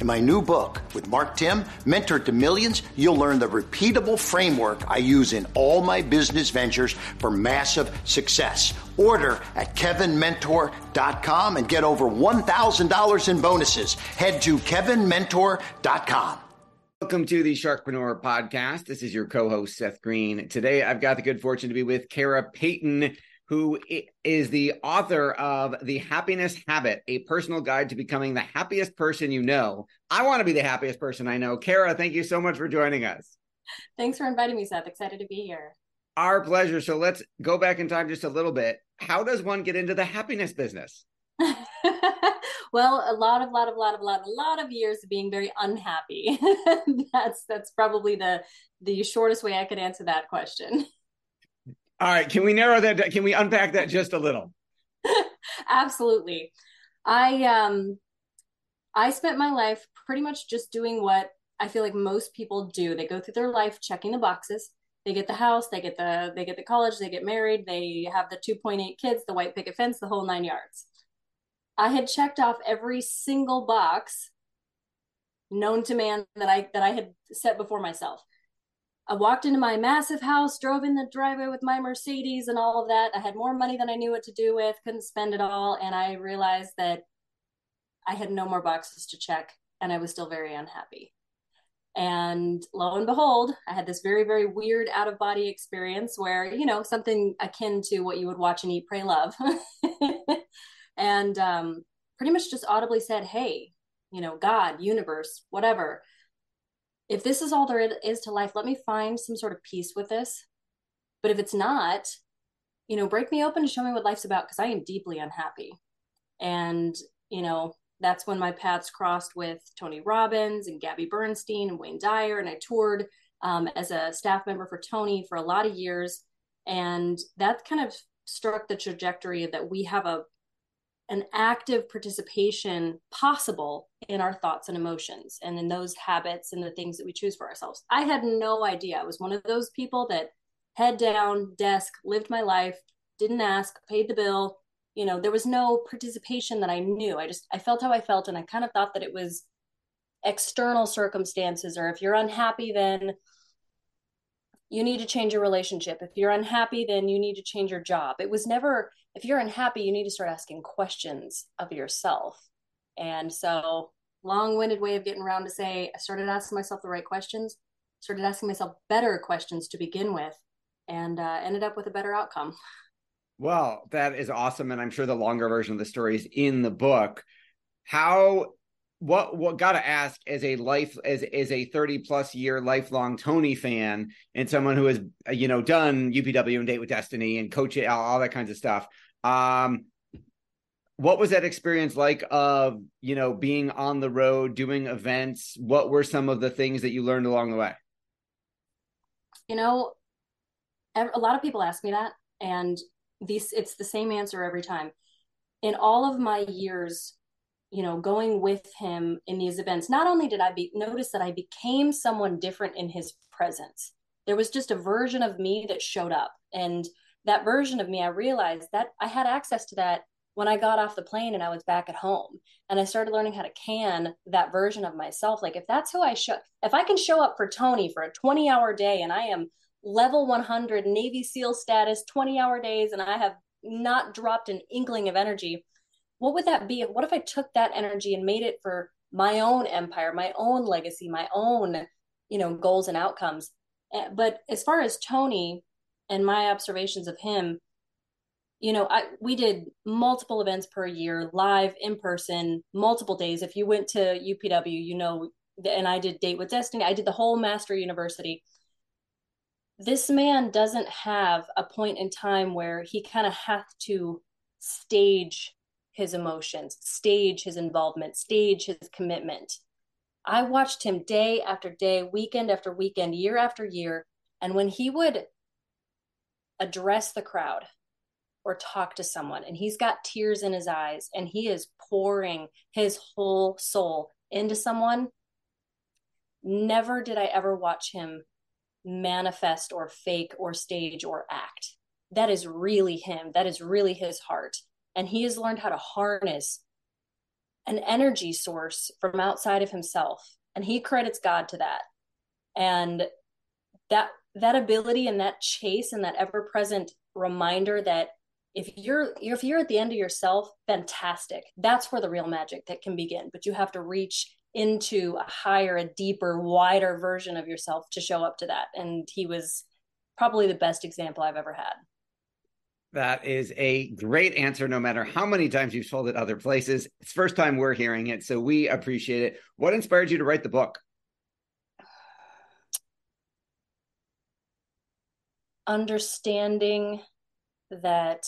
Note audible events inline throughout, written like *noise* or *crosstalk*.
In my new book with Mark Timm, Mentor to Millions, you'll learn the repeatable framework I use in all my business ventures for massive success. Order at kevinmentor.com and get over $1,000 in bonuses. Head to kevinmentor.com. Welcome to the Sharkpreneur podcast. This is your co-host Seth Greene. Today I've got the good fortune to be with Kara Payton who is the author of The Happiness Habit, a personal guide to becoming the happiest person you know. I want to be the happiest person I know. Kara, thank you so much for joining us. Thanks for inviting me, Seth. Excited to be here. Our pleasure. So let's go back in time just a little bit. How does one get into the happiness business? *laughs* well, a lot of, lot of, lot of, lot, a lot of years of being very unhappy. *laughs* that's that's probably the the shortest way I could answer that question. All right, can we narrow that? Can we unpack that just a little? *laughs* Absolutely. I um I spent my life pretty much just doing what I feel like most people do. They go through their life checking the boxes. They get the house, they get the they get the college, they get married, they have the 2.8 kids, the white picket fence, the whole 9 yards. I had checked off every single box known to man that I that I had set before myself. I walked into my massive house, drove in the driveway with my Mercedes and all of that. I had more money than I knew what to do with, couldn't spend it all. And I realized that I had no more boxes to check and I was still very unhappy. And lo and behold, I had this very, very weird out of body experience where, you know, something akin to what you would watch and eat, pray, love. *laughs* and um, pretty much just audibly said, Hey, you know, God, universe, whatever if this is all there is to life, let me find some sort of peace with this. But if it's not, you know, break me open and show me what life's about because I am deeply unhappy. And, you know, that's when my paths crossed with Tony Robbins and Gabby Bernstein and Wayne Dyer. And I toured um, as a staff member for Tony for a lot of years. And that kind of struck the trajectory that we have a an active participation possible in our thoughts and emotions and in those habits and the things that we choose for ourselves. I had no idea. I was one of those people that head down, desk, lived my life, didn't ask, paid the bill. You know, there was no participation that I knew. I just I felt how I felt and I kind of thought that it was external circumstances or if you're unhappy then you need to change your relationship. If you're unhappy, then you need to change your job. It was never, if you're unhappy, you need to start asking questions of yourself. And so, long winded way of getting around to say, I started asking myself the right questions, started asking myself better questions to begin with, and uh, ended up with a better outcome. *laughs* Well, that is awesome. And I'm sure the longer version of the story is in the book. How what what gotta ask as a life as as a 30 plus year lifelong Tony fan and someone who has you know done UPW and Date with Destiny and coach all, all that kinds of stuff. Um, what was that experience like of you know being on the road doing events? What were some of the things that you learned along the way? You know, a lot of people ask me that, and these it's the same answer every time. In all of my years you know going with him in these events not only did i be notice that i became someone different in his presence there was just a version of me that showed up. And that version of me i realized that i had access to that when i got off the plane and i was back at home. And i started learning how to can that version of myself. Like if that's who i show if i can show up for tony for a 20 hour day and i am level 100 navy seal status 20 hour days and i have not dropped an inkling of energy what would that be? What if I took that energy and made it for my own empire, my own legacy, my own, you know, goals and outcomes? Eh, but as far as Tony and my observations of him, you know, I we did multiple events per year, live in person, multiple days. If you went to UPW, you know, and I did Date with Destiny. I did the whole Mastery University. This man doesn't have a point in time where he kind of has to stage his emotions, stage his involvement, stage his commitment. I watched him day after day, weekend after weekend, year after year. And when he would address the crowd or talk to someone, and he's got tears in his eyes and he is pouring his whole soul into someone, never did I ever watch him manifest or fake or stage or act. That is really him. That is really his heart. And he has learned how to harness an energy source from outside of himself. And he credits God to that. And that that ability and that chase and that ever-present reminder that if you're if you're at the end of yourself fantastic that's where the real magic that can begin but you have to reach into a higher, a deeper, wider version of yourself to show up to that. And he was probably the best example I've ever had. That is a great answer, no matter how many times you've told it other places. It's first time we're hearing it, so we appreciate it. What inspired you to write the book? Understanding that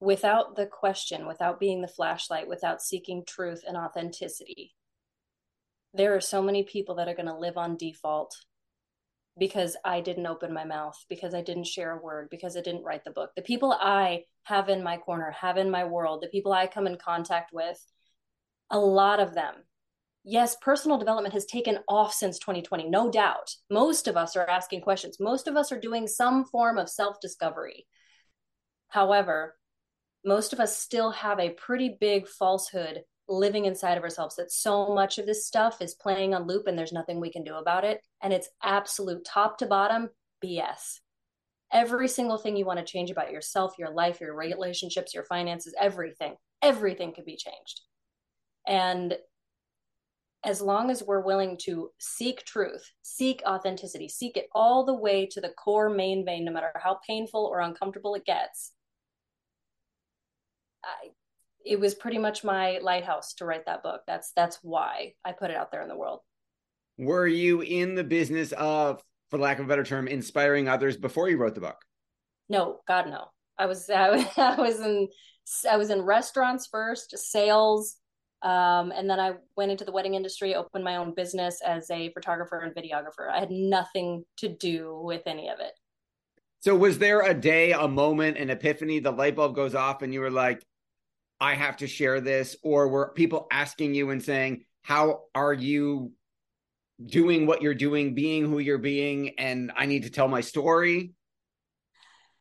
without the question, without being the flashlight, without seeking truth and authenticity. There are so many people that are going to live on default because I didn't open my mouth, because I didn't share a word, because I didn't write the book. The people I have in my corner, have in my world, the people I come in contact with, a lot of them. Yes, personal development has taken off since 2020, no doubt. Most of us are asking questions. Most of us are doing some form of self discovery. However, most of us still have a pretty big falsehood living inside of ourselves that so much of this stuff is playing on loop and there's nothing we can do about it. And it's absolute top to bottom BS. Every single thing you want to change about yourself, your life, your relationships, your finances, everything, everything could be changed. And as long as we're willing to seek truth, seek authenticity, seek it all the way to the core main vein, no matter how painful or uncomfortable it gets, I, it was pretty much my lighthouse to write that book. That's that's why I put it out there in the world. Were you in the business of, for lack of a better term, inspiring others before you wrote the book? No, God no. I was I was, *laughs* I was in I was in restaurants first, sales, um, and then I went into the wedding industry, opened my own business as a photographer and videographer. I had nothing to do with any of it. So, was there a day, a moment, an epiphany, the light bulb goes off, and you were like, I have to share this? Or were people asking you and saying, How are you doing what you're doing, being who you're being, and I need to tell my story?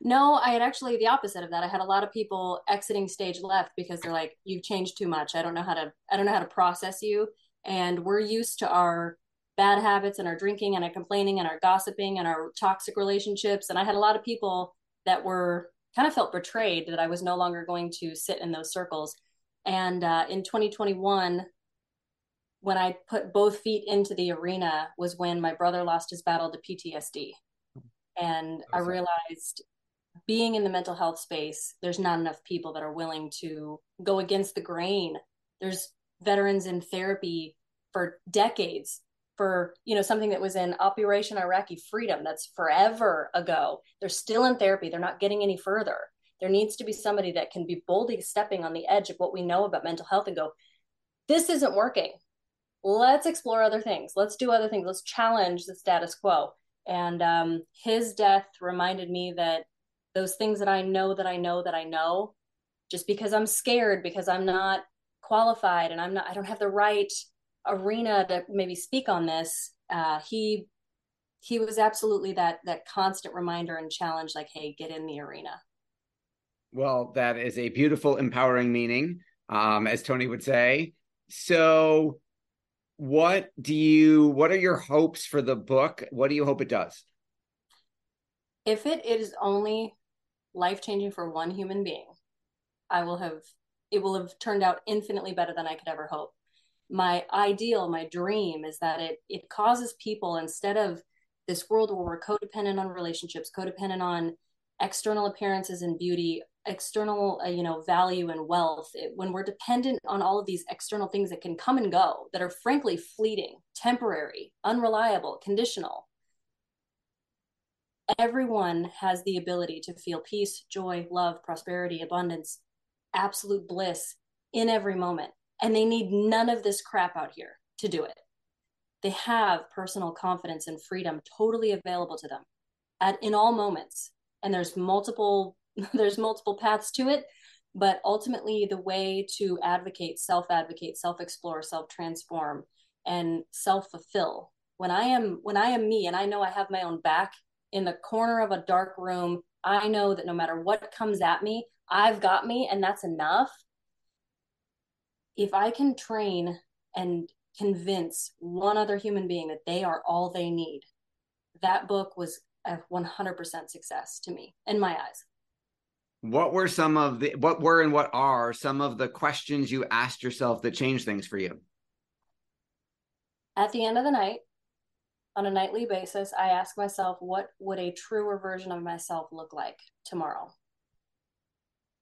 No, I had actually the opposite of that. I had a lot of people exiting stage left because they're like, You've changed too much. I don't know how to I don't know how to process you. And we're used to our bad habits and our drinking and our complaining and our gossiping and our toxic relationships. And I had a lot of people that were kind of felt betrayed that I was no longer going to sit in those circles. And uh, in 2021, when I put both feet into the arena, was when my brother lost his battle to PTSD. And I realized being in the mental health space, there's not enough people that are willing to go against the grain. There's veterans in therapy for decades for you know something that was in operation iraqi freedom that's forever ago. They're still in therapy. They're not getting any further. There needs to be somebody that can be boldly stepping on the edge of what we know about mental health and go this isn't working. Let's explore other things. Let's do other things. Let's challenge the status quo. And um, his death reminded me that those things that i know that i know that i know just because i'm scared because i'm not qualified and i'm not i don't have the right arena to maybe speak on this, uh, he he was absolutely that that constant reminder and challenge, like, hey, get in the arena. Well, that is a beautiful, empowering meaning, um, as Tony would say. So, what do you? What are your hopes for the book? What do you hope it does? If it is only life changing for one human being, I will have. It will have turned out infinitely better than I could ever hope my ideal, my dream is that it it causes people instead of this world where we're codependent on relationships, codependent on external appearances and beauty, external uh, you know value and wealth it, when we're dependent on all of these external things that can come and go that are frankly fleeting temporary unreliable conditional everyone has the ability to feel peace joy love prosperity abundance absolute bliss in every moment and they need none of this crap out here to do it. They have personal confidence and freedom totally available to them at in all moments. And there's multiple *laughs* there's multiple paths to it but ultimately the way to advocate self advocate self explore self transform and self fulfill when i am when i am me and i know i have my own back in the corner of a dark room i know that no matter what comes at me i've got me and that's enough if i can train and convince one other human being that they are all they need that book was a 100% success to me in my eyes. What were some of the what were and what are some of the questions you asked yourself that changed things for you? At the end of the night on a nightly basis i ask myself what would a truer version of myself look like tomorrow?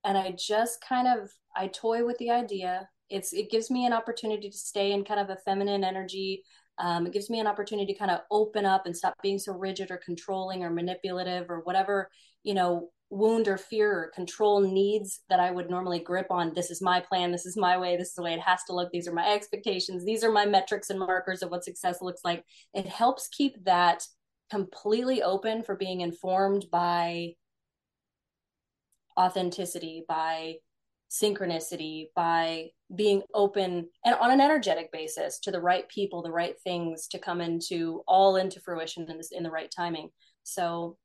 And i just kind of i toy with the idea it's it gives me an opportunity to stay in kind of a feminine energy um, it gives me an opportunity to kind of open up and stop being so rigid or controlling or manipulative or whatever you know wound or fear or control needs that I would normally grip on. This is my plan. This is my way. This is the way it has to look. These are my expectations. These are my metrics and markers of what success looks like. It helps keep that completely open for being informed by authenticity, by synchronicity, by being open and on an energetic basis to the right people, the right things to come into all into fruition in, this, in the right timing. So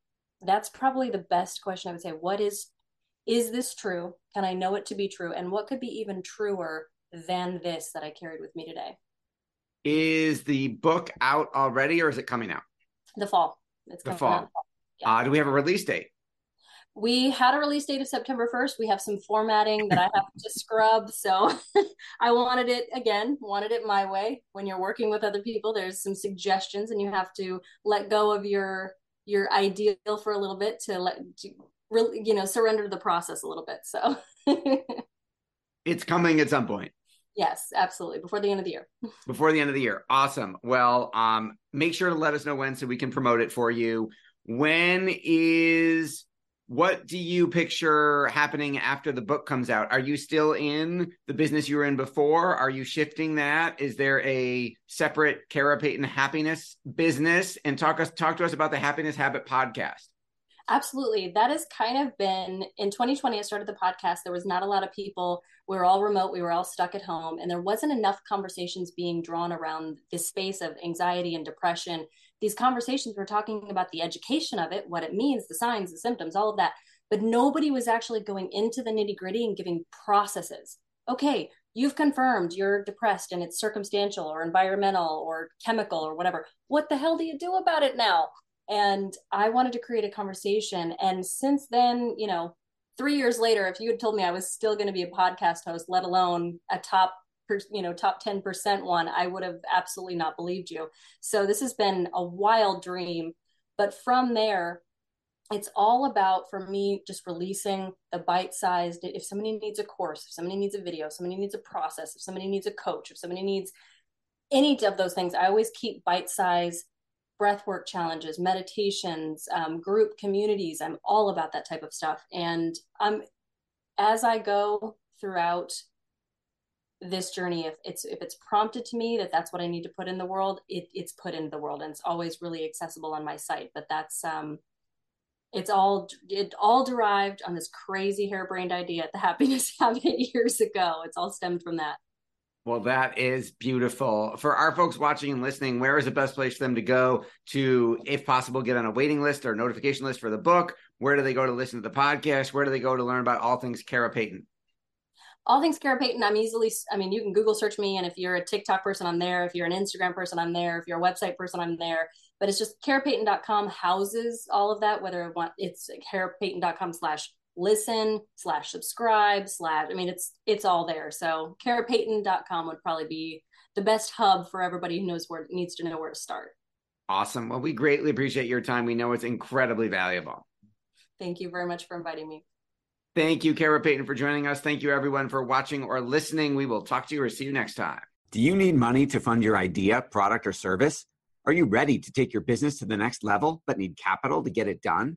that's probably the best question I would say. What is is this true? Can I know it to be true? And what could be even truer than this that I carried with me today? Is the book out already or is it coming out? The fall. It's the fall. Yeah. Uh, do we have a release date? We had a release date of September 1st. We have some formatting that I have to *laughs* scrub. So *laughs* I wanted it again, wanted it my way. When you're working with other people, there's some suggestions and you have to let go of your your ideal for a little bit to let to really you know surrender to the process a little bit so *laughs* it's coming at some point yes absolutely before the end of the year before the end of the year awesome well um make sure to let us know when so we can promote it for you when is what do you picture happening after the book comes out? Are you still in the business you were in before? Are you shifting that? Is there a separate Kara Payton happiness business? And talk us talk to us about the happiness habit podcast absolutely. That has kind of been in 2020 i started the podcast there was not a lot of people we were all remote we were all stuck at home and there wasn't enough conversations being drawn around this space of anxiety and depression. These conversations were talking about the education of it what it means the signs the symptoms all of that but nobody was actually going into the nitty gritty and giving processes. Okay you've confirmed you're depressed and it's circumstantial or environmental or chemical or whatever. What the hell do you do about it now and I wanted to create a conversation. And since then, you know, three years later, if you had told me I was still going to be a podcast host, let alone a top, you know, top 10% one, I would have absolutely not believed you. So this has been a wild dream. But from there, it's all about for me just releasing the bite sized if somebody needs a course if somebody needs a video if somebody needs a process if somebody needs a coach if somebody needs any of those things i always keep bite size breathwork challenges, meditations, um, group communities. I'm all about that type of stuff. And I'm as I go throughout this journey, if it's if it's prompted to me that that's what I need to put in the world, it, it's put into the world, and it's always really accessible on my site. But that's um, it's all it all derived on this crazy harebrained idea at the *laughs* happiness habit years ago. It's all stemmed from that. Well, that is beautiful. For our folks watching and listening, where is the best place for them to go to, if possible, get on a waiting list or notification list for the book? Where do they go to listen to the podcast? Where do they go to learn about all things Kara Payton? All things Kara Payton. I'm easily, I mean, you can Google search me. And if you're a TikTok person, I'm there. If you're an Instagram person, I'm there. If you're a website person, I'm there. But it's just karapayton.com houses all of that, whether it's karapayton.com slash listen slash subscribe slash i mean it's it's all there so karapayton.com would probably be the best hub for everybody who knows where needs to know where to start. Awesome. Well, we greatly appreciate your time. We know it's incredibly valuable. Thank you very much for inviting me. Thank you, Kara Payton, for joining us. Thank you, everyone, for watching or listening. We will talk to you or see you next time. Do you need money to fund your idea, product, or service? Are you ready to take your business to the next level but need capital to get it done?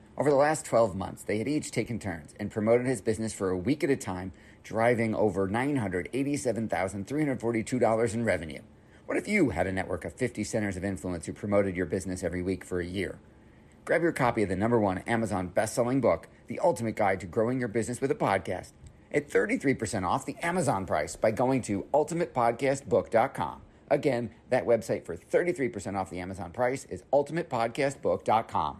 Over the last 12 months, they had each taken turns and promoted his business for a week at a time, driving over $987,342 in revenue. What if you had a network of 50 centers of influence who promoted your business every week for a year? Grab your copy of the number one Amazon best-selling book, The Ultimate Guide to Growing Your Business with a Podcast, at 33% off the Amazon price by going to ultimatepodcastbook.com. Again, that website for 33% off the Amazon price is ultimatepodcastbook.com.